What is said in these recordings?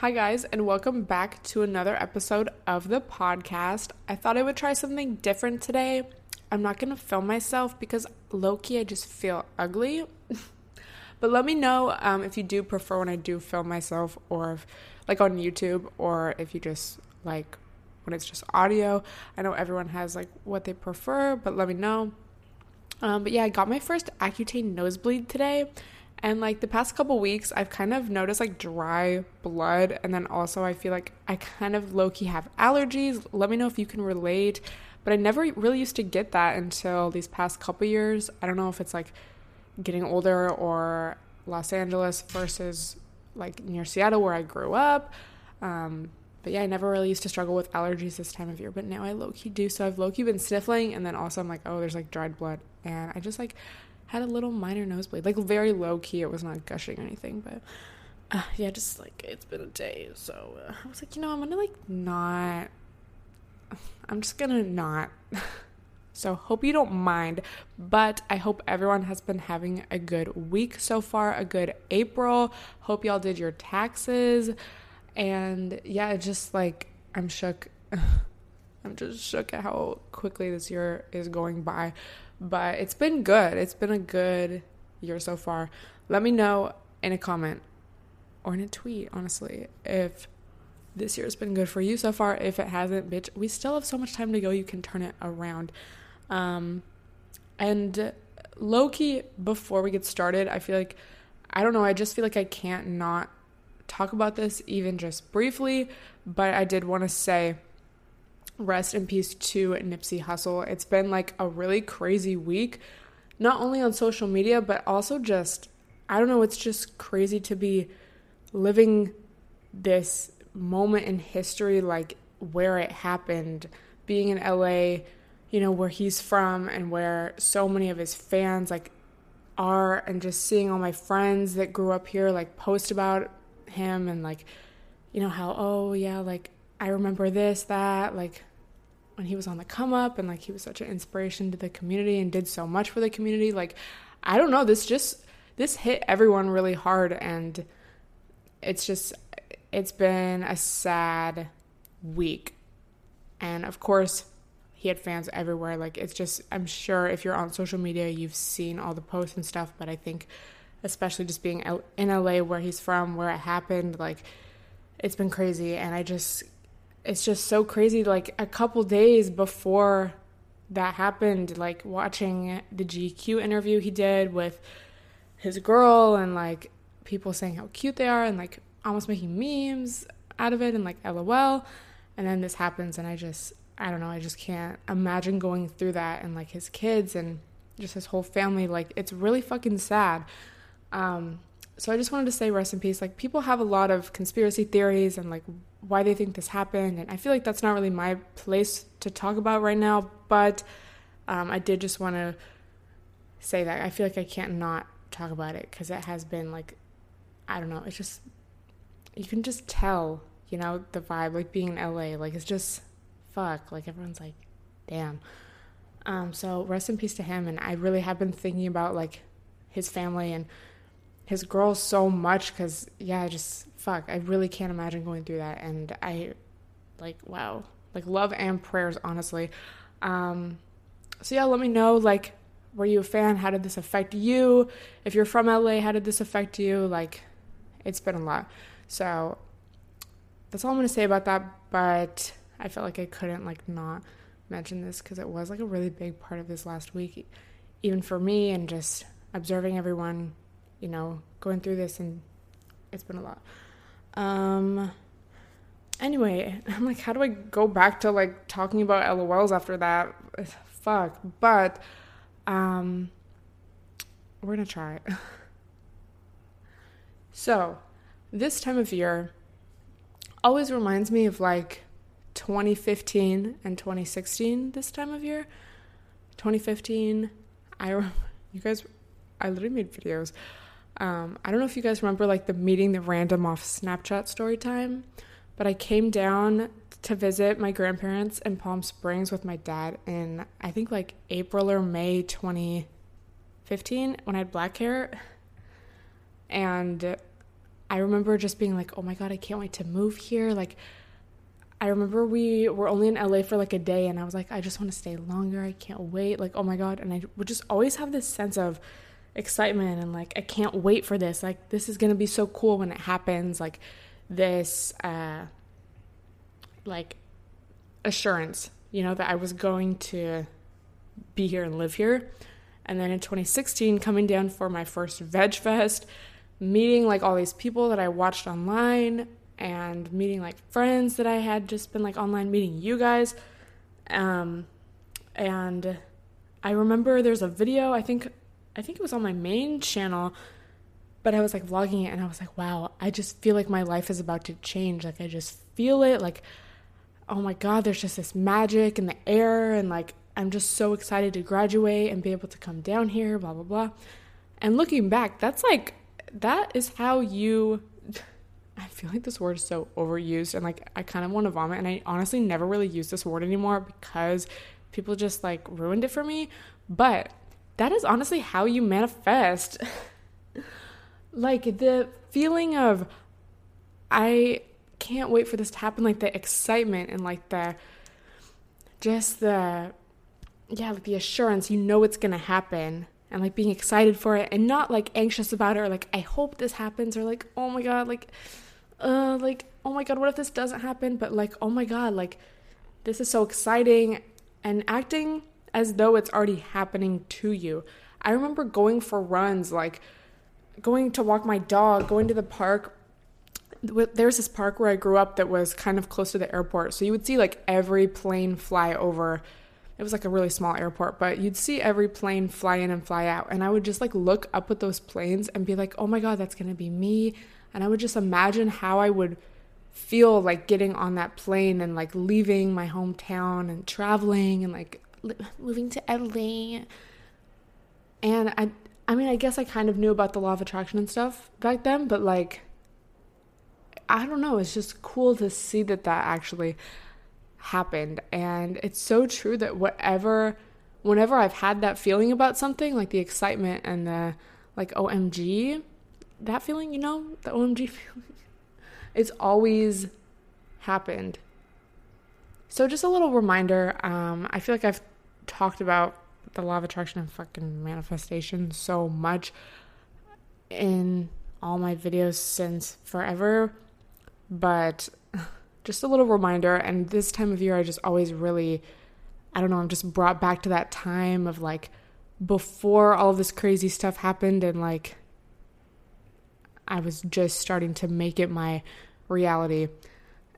Hi, guys, and welcome back to another episode of the podcast. I thought I would try something different today. I'm not gonna film myself because low key I just feel ugly. but let me know um, if you do prefer when I do film myself or if, like on YouTube or if you just like when it's just audio. I know everyone has like what they prefer, but let me know. Um, but yeah, I got my first Accutane nosebleed today and like the past couple weeks, I've kind of noticed like dry blood. And then also, I feel like I kind of low key have allergies. Let me know if you can relate. But I never really used to get that until these past couple years. I don't know if it's like getting older or Los Angeles versus like near Seattle where I grew up. Um, but yeah, I never really used to struggle with allergies this time of year, but now I low key do. So I've low key been sniffling, and then also I'm like, oh, there's like dried blood, and I just like had a little minor nosebleed, like very low key. It was not gushing or anything, but uh, yeah, just like it's been a day, so uh, I was like, you know, I'm gonna like not. I'm just gonna not. so hope you don't mind, but I hope everyone has been having a good week so far, a good April. Hope y'all did your taxes, and yeah, just like I'm shook. I'm just shook at how quickly this year is going by. But it's been good. It's been a good year so far. Let me know in a comment or in a tweet, honestly, if this year's been good for you so far. If it hasn't, bitch, we still have so much time to go. You can turn it around. Um, and low key, before we get started, I feel like, I don't know, I just feel like I can't not talk about this even just briefly. But I did want to say, rest in peace to Nipsey Hussle. It's been like a really crazy week, not only on social media, but also just, I don't know, it's just crazy to be living this moment in history, like where it happened, being in LA, you know, where he's from and where so many of his fans like are, and just seeing all my friends that grew up here like post about him and like, you know, how, oh yeah, like I remember this, that, like when he was on the come up and like he was such an inspiration to the community and did so much for the community. Like, I don't know, this just, this hit everyone really hard and it's just, it's been a sad week. And of course, he had fans everywhere. Like, it's just, I'm sure if you're on social media, you've seen all the posts and stuff, but I think, especially just being in LA where he's from, where it happened, like, it's been crazy. And I just it's just so crazy. Like a couple days before that happened, like watching the GQ interview he did with his girl and like people saying how cute they are and like almost making memes out of it and like LOL. And then this happens and I just, I don't know, I just can't imagine going through that and like his kids and just his whole family. Like it's really fucking sad. Um, so I just wanted to say rest in peace. Like people have a lot of conspiracy theories and like why they think this happened, and I feel like that's not really my place to talk about right now. But um, I did just want to say that I feel like I can't not talk about it because it has been like I don't know. It's just you can just tell, you know, the vibe like being in LA. Like it's just fuck. Like everyone's like, damn. Um, so rest in peace to him. And I really have been thinking about like his family and his girl so much because yeah I just fuck i really can't imagine going through that and i like wow like love and prayers honestly. Um so yeah let me know like were you a fan? How did this affect you? If you're from la how did this affect you? Like it's been a lot. So that's all i'm gonna say about that but i felt like i couldn't like not mention this because it was like a really big part of this last week even for me and just observing everyone you know, going through this and it's been a lot. Um anyway, I'm like how do I go back to like talking about LOLs after that? Fuck. But um we're to try. so, this time of year always reminds me of like 2015 and 2016 this time of year. 2015, I you guys I literally made videos um, I don't know if you guys remember like the meeting the random off Snapchat story time, but I came down to visit my grandparents in Palm Springs with my dad in I think like April or May 2015 when I had black hair. And I remember just being like, oh my God, I can't wait to move here. Like, I remember we were only in LA for like a day and I was like, I just want to stay longer. I can't wait. Like, oh my God. And I would just always have this sense of excitement and like, I can't wait for this. Like, this is to be so cool when it happens. Like, this, uh, like, assurance, you know, that I was going to be here and live here. And then in 2016, coming down for my first Veg Fest, meeting like all these people that I watched online and meeting like friends that I had just been like online meeting you guys. Um, and I remember there's a video, I think I think it was on my main channel, but I was like vlogging it and I was like, wow, I just feel like my life is about to change. Like I just feel it like oh my god, there's just this magic in the air and like I'm just so excited to graduate and be able to come down here, blah blah blah. And looking back, that's like that is how you I feel like this word is so overused and like I kind of want to vomit and I honestly never really use this word anymore because people just like ruined it for me. But that is honestly how you manifest. like the feeling of I can't wait for this to happen like the excitement and like the just the yeah, like the assurance you know it's to happen and like being excited for it and not like anxious about it or like I hope this happens or like oh my god like uh like oh my god what if this doesn't happen but like oh my god like this is so exciting and acting as though it's already happening to you. I remember going for runs like going to walk my dog, going to the park. There's this park where I grew up that was kind of close to the airport. So you would see like every plane fly over. It was like a really small airport, but you'd see every plane fly in and fly out. And I would just like look up at those planes and be like, oh my God, that's going to be me. And I would just imagine how I would feel like getting on that plane and like leaving my hometown and traveling and like moving to LA. And I I mean, I guess I kind of knew about the law of attraction and stuff back then, but like I don't know, it's just cool to see that that actually happened. And it's so true that whatever whenever I've had that feeling about something, like the excitement and the like OMG, that feeling, you know, the OMG feeling, it's always happened. So just a little reminder, um, I feel like I've talked about the law of attraction and fucking manifestation so much in all my videos since forever, but just a little reminder. And this time of year, I just always really, I don't know, I'm just brought back to that time of like before all this crazy stuff happened and like I was just starting to make it my reality.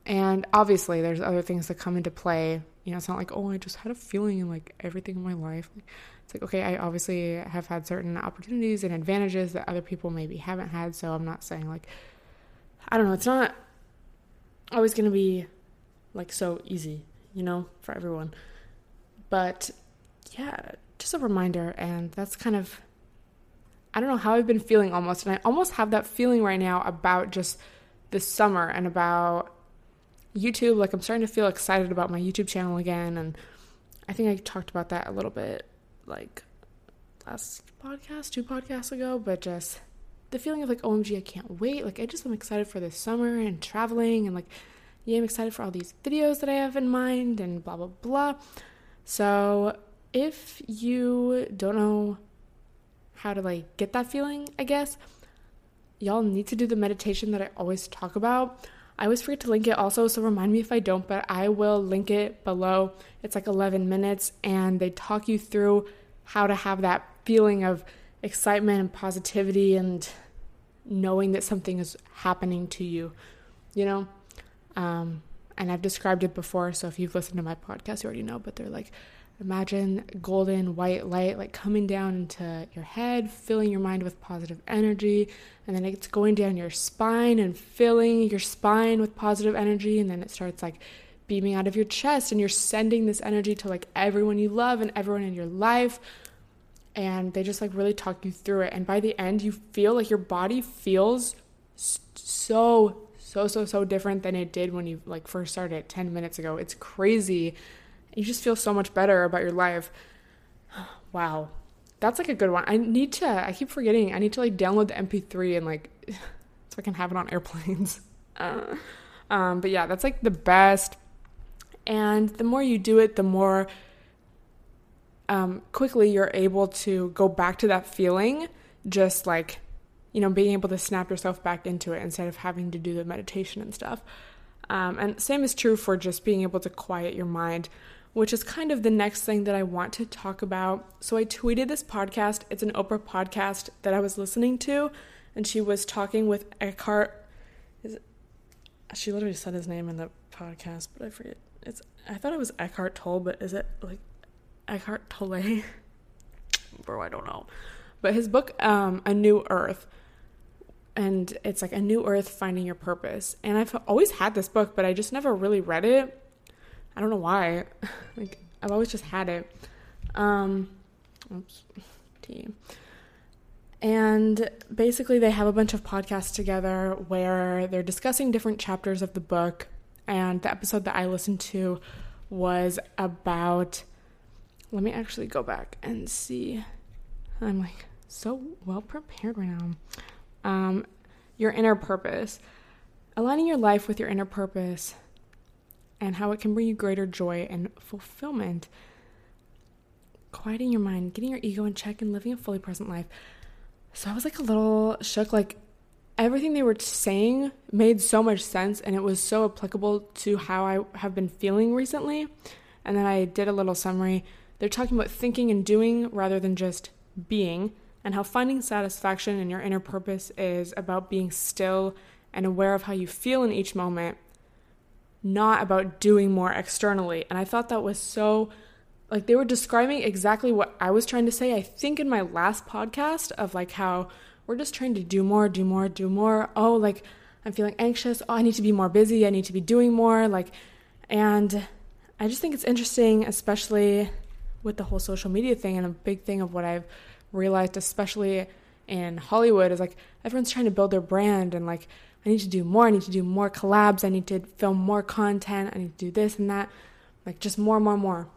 And obviously, there's other things that come into play. You know, it's not like, oh, I just had a feeling in like everything in my life. It's like, okay, I obviously have had certain opportunities and advantages that other people maybe haven't had. So I'm not saying like, I don't know, it's not always going to be like so easy, you know, for everyone. But yeah, just a reminder. And that's kind of, I don't know how I've been feeling almost. And I almost have that feeling right now about just this summer and about YouTube. Like, I'm starting to feel excited about my YouTube channel again. And I think I talked about that a little bit, like last podcast, two podcasts ago, but just the feeling of like, OMG, I can't wait. Like, I just am excited for this summer and traveling and like, yeah, I'm excited for all these videos that I have in mind and blah, blah, blah. So, if you don't know how to like get that feeling, I guess, y'all need to do the meditation that I always talk about. I always forget to link it also, so remind me if I don't, but I will link it below. It's like 11 minutes, and they talk you through how to have that feeling of excitement and positivity and knowing that something is happening to you, you know? Um, and I've described it before, so if you've listened to my podcast, you already know, but they're like, Imagine golden white light like coming down into your head, filling your mind with positive energy, and then it's going down your spine and filling your spine with positive energy, and then it starts like beaming out of your chest, and you're sending this energy to like everyone you love and everyone in your life. And they just like really talk you through it. And by the end, you feel like your body feels so, so, so, so different than it did when you like first started 10 minutes ago. It's crazy you just feel so much better about your life. Wow. That's like a good one. I need to I keep forgetting. I need to like download the MP3 and like so I can have it on airplanes. Uh, um, but yeah, that's like the best. And the more you do it, the more um, quickly you're able to go back to that feeling, just like, you know, being able to snap yourself back into it instead of having to do the meditation and stuff. Um, and same is true for just being able to quiet your mind, which is kind of the next thing that I want to talk about. So I tweeted this podcast. It's an Oprah podcast that I was listening to, and she was talking with Eckhart. Is it, she literally said his name in the podcast, but I forget. It's I thought it was Eckhart Tolle, but is it like Eckhart Tolle? Bro, I don't know. But his book, um, A New Earth, and it's like a new earth finding your purpose and i've always had this book but i just never really read it i don't know why. Like i've always just had it. Um oops tea. And basically they have a bunch of podcasts together where they're discussing different chapters of the book. And the episode that i listened to was about let me actually go back and see. I'm like so well prepared right now. Um, your inner purpose. Aligning your life with your inner purpose and how it can bring you greater joy and fulfillment. Quieting your mind, getting your ego in check, and living a fully present life. So I was like a little shook. Like everything they were saying made so much sense and it was so applicable to how I have been feeling recently. And then I did a little summary. They're talking about thinking and doing rather than just being and how finding satisfaction in your inner purpose is about being still and aware of how you feel in each moment, not about doing more externally. And I thought that was so like they were describing exactly what I was trying to say. I think in my last podcast of like how we're just trying to do more, do more, do more. Oh, like I'm feeling anxious. Oh, I need to be more busy. I need to be doing more. Like, and I just think it's interesting, especially with the whole social media thing and a big thing of what I've realized, especially in Hollywood, is like everyone's trying to build their brand and like I need to do more. I need to do more collabs. I need to film more content. I need to do this and that. Like just more, more, more.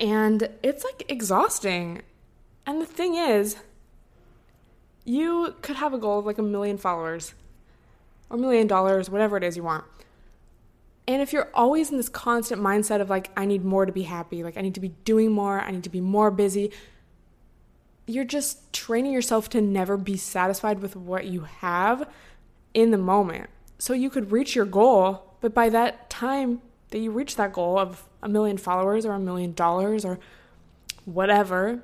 And it's like exhausting. And the thing is, you could have a goal of like a million followers or a million dollars, whatever it is you want. And if you're always in this constant mindset of like, I need more to be happy, like, I need to be doing more, I need to be more busy, you're just training yourself to never be satisfied with what you have in the moment. So you could reach your goal, but by that time that you reach that goal of a million followers or a million dollars or whatever,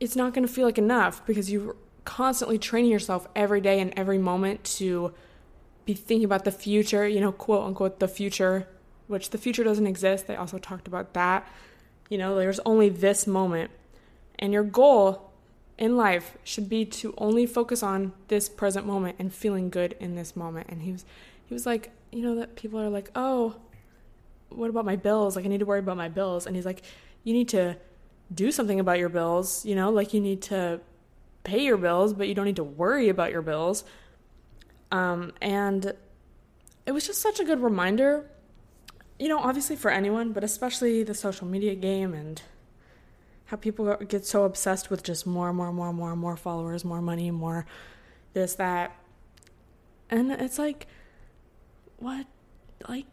it's not going to feel like enough because you're constantly training yourself every day and every moment to be thinking about the future, you know, quote unquote, the future, which the future doesn't exist. They also talked about that. You know, there's only this moment. And your goal in life should be to only focus on this present moment and feeling good in this moment. And he was he was like, you know that people are like, "Oh, what about my bills? Like I need to worry about my bills." And he's like, "You need to do something about your bills, you know? Like you need to pay your bills, but you don't need to worry about your bills." Um and it was just such a good reminder you know, obviously for anyone, but especially the social media game and how people get so obsessed with just more, more, more, more, more followers, more money, more this, that. And it's like, what? Like,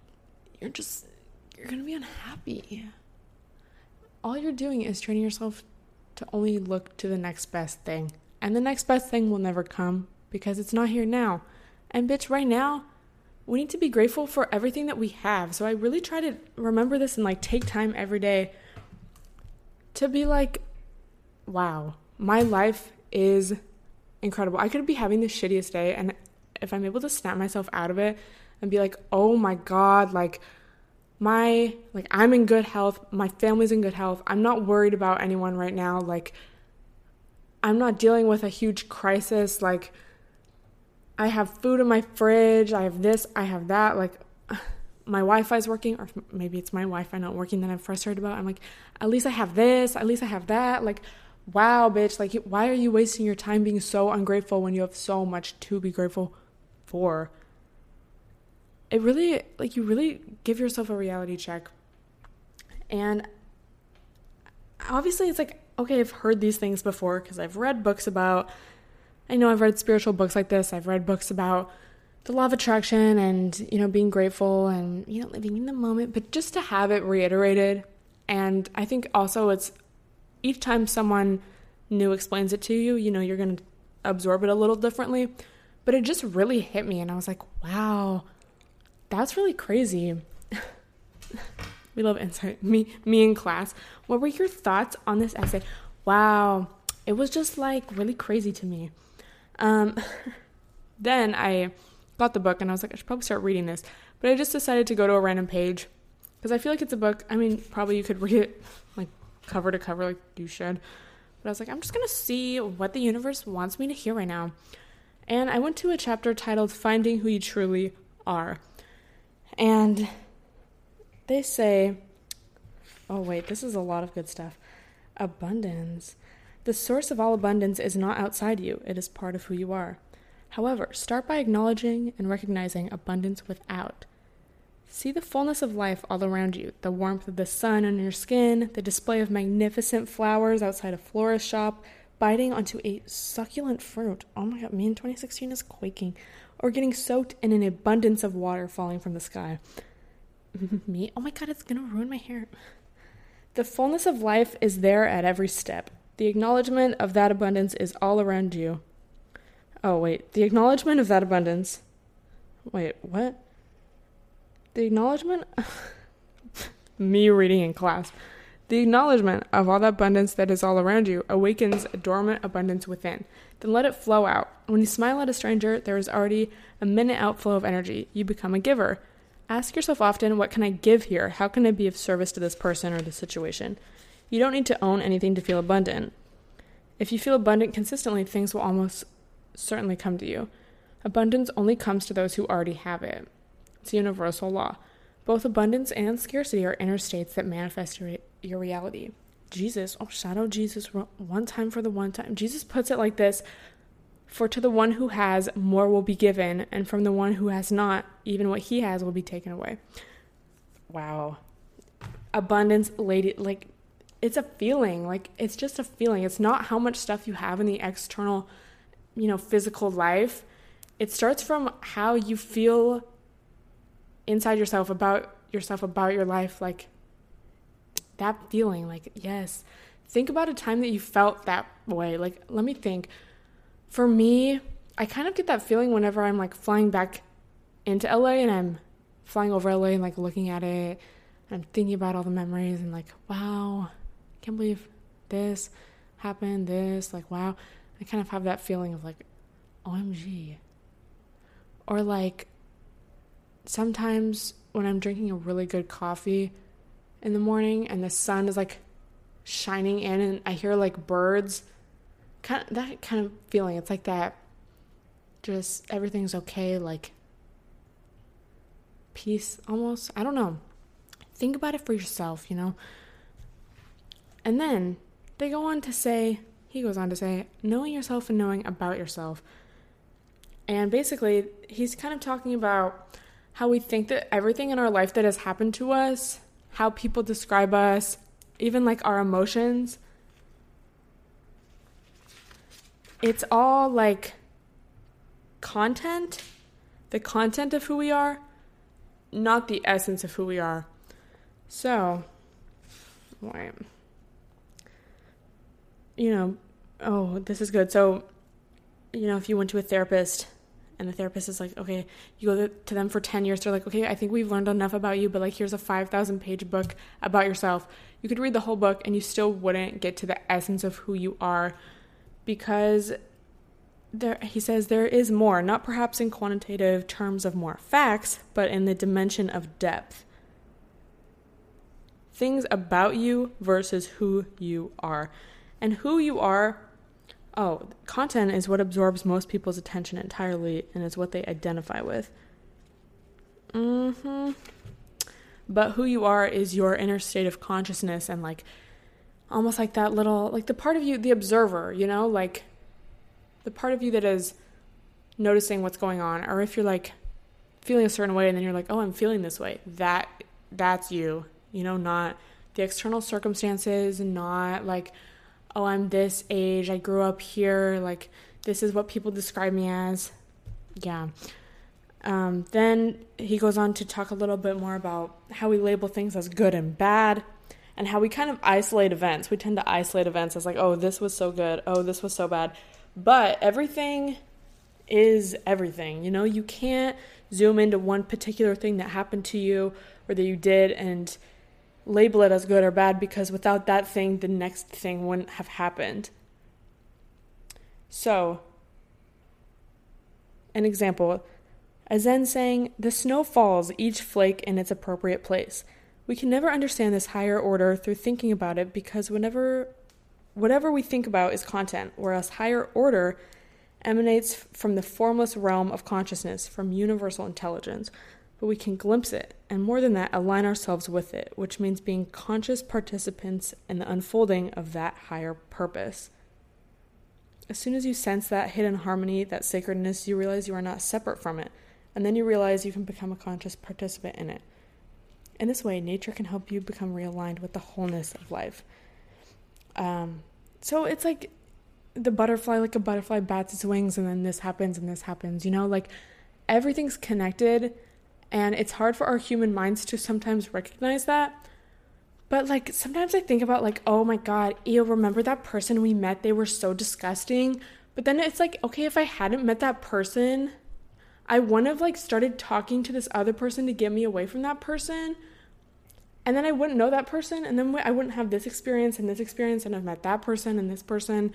you're just, you're to be unhappy. All you're doing is training yourself to only look to the next best thing. And the next best thing will never come because it's not here now. And bitch, right now, we need to be grateful for everything that we have. So I really try to remember this and like take time every day to be like, wow, my life is incredible. I could be having the shittiest day, and if I'm able to snap myself out of it and be like, oh my God, like, my like I'm in good health, my family's in good health. I'm not worried about anyone right now. Like I'm not dealing with a huge crisis like I have food in my fridge, I have this, I have that like my Wi-Fi is working, or maybe it's my Wi-Fi not working that I'm frustrated about. I'm like, at least I have this, at least I have that. Like, wow, bitch, like, why are you wasting your time being so ungrateful when you have so much to be grateful for? It really, like, you really give yourself a reality check. And obviously, it's like, okay, I've heard these things before because I've read books about I know I've read spiritual books like this. I've read books about the law of attraction and, you know, being grateful and, you know, living in the moment, but just to have it reiterated. And I think also it's each time someone new explains it to you, you know, you're going to absorb it a little differently. But it just really hit me. And I was like, wow, that's really crazy. we love insight. Me, me in class. What were your thoughts on this essay? Wow, it was just like really crazy to me. Um, then I got the book and I was like, I should probably start reading this. But I just decided to go to a random page because I feel like it's a book. I mean, probably you could read it like cover to cover, like you should. But I was like, I'm just gonna see what the universe wants me to hear right now. And I went to a chapter titled Finding Who You Truly Are. And they say, oh, wait, this is a lot of good stuff. Abundance. The source of all abundance is not outside you, it is part of who you are. However, start by acknowledging and recognizing abundance without. See the fullness of life all around you the warmth of the sun on your skin, the display of magnificent flowers outside a florist shop, biting onto a succulent fruit. Oh my god, me in 2016 is quaking. Or getting soaked in an abundance of water falling from the sky. me? Oh my god, it's gonna ruin my hair. The fullness of life is there at every step. The acknowledgement of that abundance is all around you. Oh, wait. The acknowledgement of that abundance. Wait, what? The acknowledgement? Me reading in class. The acknowledgement of all the abundance that is all around you awakens a dormant abundance within. Then let it flow out. When you smile at a stranger, there is already a minute outflow of energy. You become a giver. Ask yourself often, what can I give here? How can I be of service to this person or this situation? You don't need to own anything to feel abundant. If you feel abundant consistently, things will almost certainly come to you. Abundance only comes to those who already have it. It's a universal law. Both abundance and scarcity are inner states that manifest your, your reality. Jesus, oh, shadow Jesus one time for the one time. Jesus puts it like this For to the one who has, more will be given, and from the one who has not, even what he has will be taken away. Wow. Abundance, lady, like, it's a feeling. Like, it's just a feeling. It's not how much stuff you have in the external, you know, physical life. It starts from how you feel inside yourself about yourself about your life like that feeling like yes. Think about a time that you felt that way. Like let me think. For me i kind of get that feeling whenever i'm like flying back into la and i'm flying over la and like looking at it and i'm thinking about all the memories and like wow I can't believe this happened this like wow i kind of have that feeling of like omg or like sometimes when I'm drinking a really good coffee in the morning and the sun is like shining in and I hear like birds, kind of, that kind of feeling. It's like that just everything's okay, like peace almost. I don't know. Think about it for yourself, you know? And then they go on to say, he goes on to say, knowing yourself and knowing about yourself. And basically, he's kind of talking about how we think that everything in our life that has happened to us, how people describe us, even like our emotions, it's all like content, the content of who we are, not the essence of who we are. So, wait. You know, oh, this is good. So, you know, if you went to a therapist and the therapist is like, okay, you go to them for 10 years. They're like, okay, I think we've learned enough about you, but like, here's a 5,000 page book about yourself. You could read the whole book and you still wouldn't get to the essence of who you are because there, he says there is more, not perhaps in quantitative terms of more facts, but in the dimension of depth. Things about you versus who you are. And who you are oh, content is what absorbs most people's attention entirely and is what they identify with. Mhm. But who you are is your inner state of consciousness and like almost like that little like the part of you the observer, you know, like the part of you that is noticing what's going on or if you're like feeling a certain way and then you're like, "Oh, I'm feeling this way." That that's you. You know, not the external circumstances, not like oh, I'm this age, I grew up here, like this is what people describe me as. Yeah. Um, then he goes on to talk a little bit more about how we label things as good and bad and how we kind of isolate events. We tend to isolate events as like, oh, this was so good, oh, this was so bad. But everything is everything. You know, you can't zoom into one particular thing that happened to you or that you did and label it as good or bad because without that thing, the next thing wouldn't have happened. So, an example a Zen saying, The snow falls, each flake in its appropriate place. We can never understand this higher order through thinking about it because whenever whatever we think about is content, whereas higher order emanates from the formless realm of consciousness, from universal intelligence. But we can glimpse it, and more than that, align ourselves with it, which means being conscious participants in the unfolding of that higher purpose. As soon as you sense that hidden harmony, that sacredness, you realize you are not separate from it and then you realize you can become a conscious participant in it. In this way, nature can help you become realigned with the wholeness of life. Um, so it's like the butterfly, like a butterfly bats its wings, and then this happens and this happens. You know, like everything's connected, and it's hard for our human minds to sometimes recognize that. But like sometimes I think about like, oh my god, ew, remember that person we met? They were so disgusting. But then it's like, okay, if I hadn't met that person, I wouldn't have like started talking to this other person to get me away from that person. And then I wouldn't know that person. And then I wouldn't have this experience and this experience. And I've met that person and this person.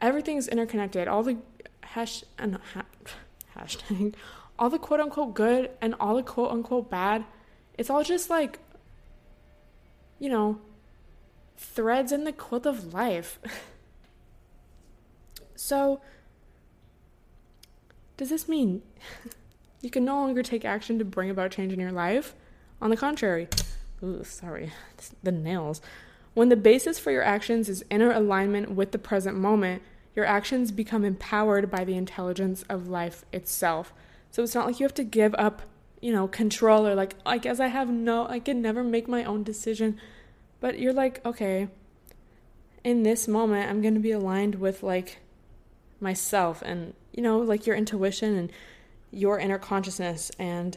Everything's interconnected. All the hash, uh, ha, hashtag, all the quote unquote good and all the quote unquote bad. It's all just like, you know, threads in the quilt of life. so, does this mean you can no longer take action to bring about change in your life? On the contrary, ooh, sorry, the nails. When the basis for your actions is inner alignment with the present moment, your actions become empowered by the intelligence of life itself. So it's not like you have to give up, you know, control or like, I guess I have no, I can never make my own decision. But you're like, okay, in this moment, I'm going to be aligned with like myself and you know, like your intuition and your inner consciousness. And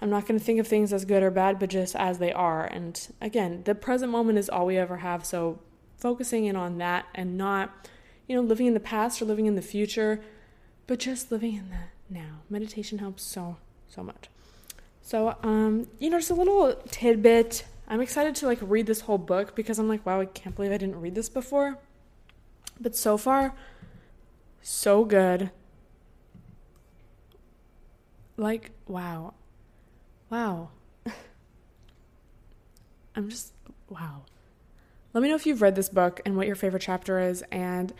I'm not going to think of things as good or bad, but just as they are. And again, the present moment is all we ever have. So focusing in on that and not, you know, living in the past or living in the future, but just living in the now. Meditation helps so, so much. So, um, you know, just a little tidbit. I'm excited to like read this whole book because I'm like, wow, I can't believe I didn't read this before. But so far, so good. Like, wow. Wow. I'm just, wow. Let me know if you've read this book and what your favorite chapter is. And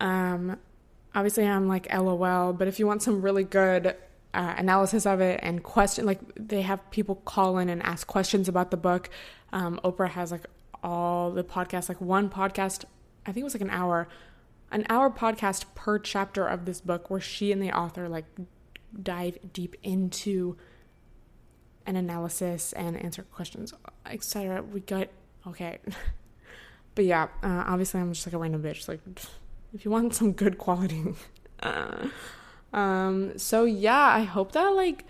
um, obviously, I'm like LOL, but if you want some really good uh, analysis of it and question, like they have people call in and ask questions about the book. Um, Oprah has like all the podcasts, like one podcast, I think it was like an hour an hour podcast per chapter of this book where she and the author like dive deep into an analysis and answer questions, etc. We got okay. but yeah, uh, obviously I'm just like a random bitch. Like, if you want some good quality, uh, um. So yeah, I hope that like,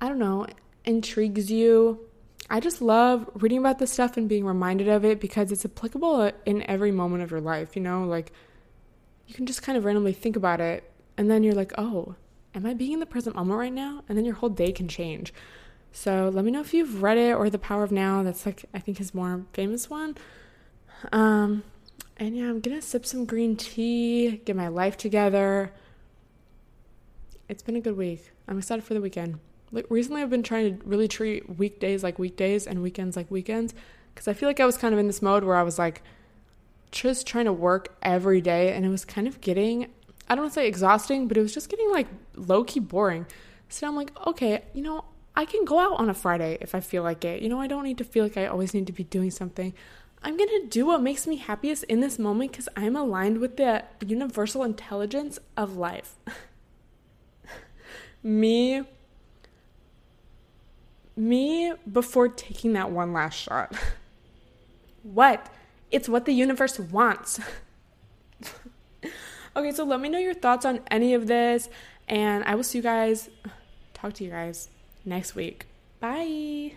I don't know, intrigues you. I just love reading about this stuff and being reminded of it because it's applicable in every moment of your life, you know? Like, you can just kind of randomly think about it, and then you're like, oh, am I being in the present moment right now? And then your whole day can change. So let me know if you've read it or The Power of Now. That's like, I think his more famous one. Um, and yeah, I'm gonna sip some green tea, get my life together. It's been a good week. I'm excited for the weekend like recently I've been trying to really treat weekdays like weekdays and weekends like weekends because I feel like I was kind of in this mode where I was like just trying to work every day and it was kind of getting I don't want to say exhausting, but it was just getting like low key boring. So I'm like, okay, you know, I can go out on a Friday if I feel like it. You know, I don't need to feel like I always need to be doing something. I'm going to do what makes me happiest in this moment because I'm aligned with the universal intelligence of life. me me before taking that one last shot. what? It's what the universe wants. Okay, so let me know your thoughts on any of this, and I will see you guys, talk to you guys next week. Bye.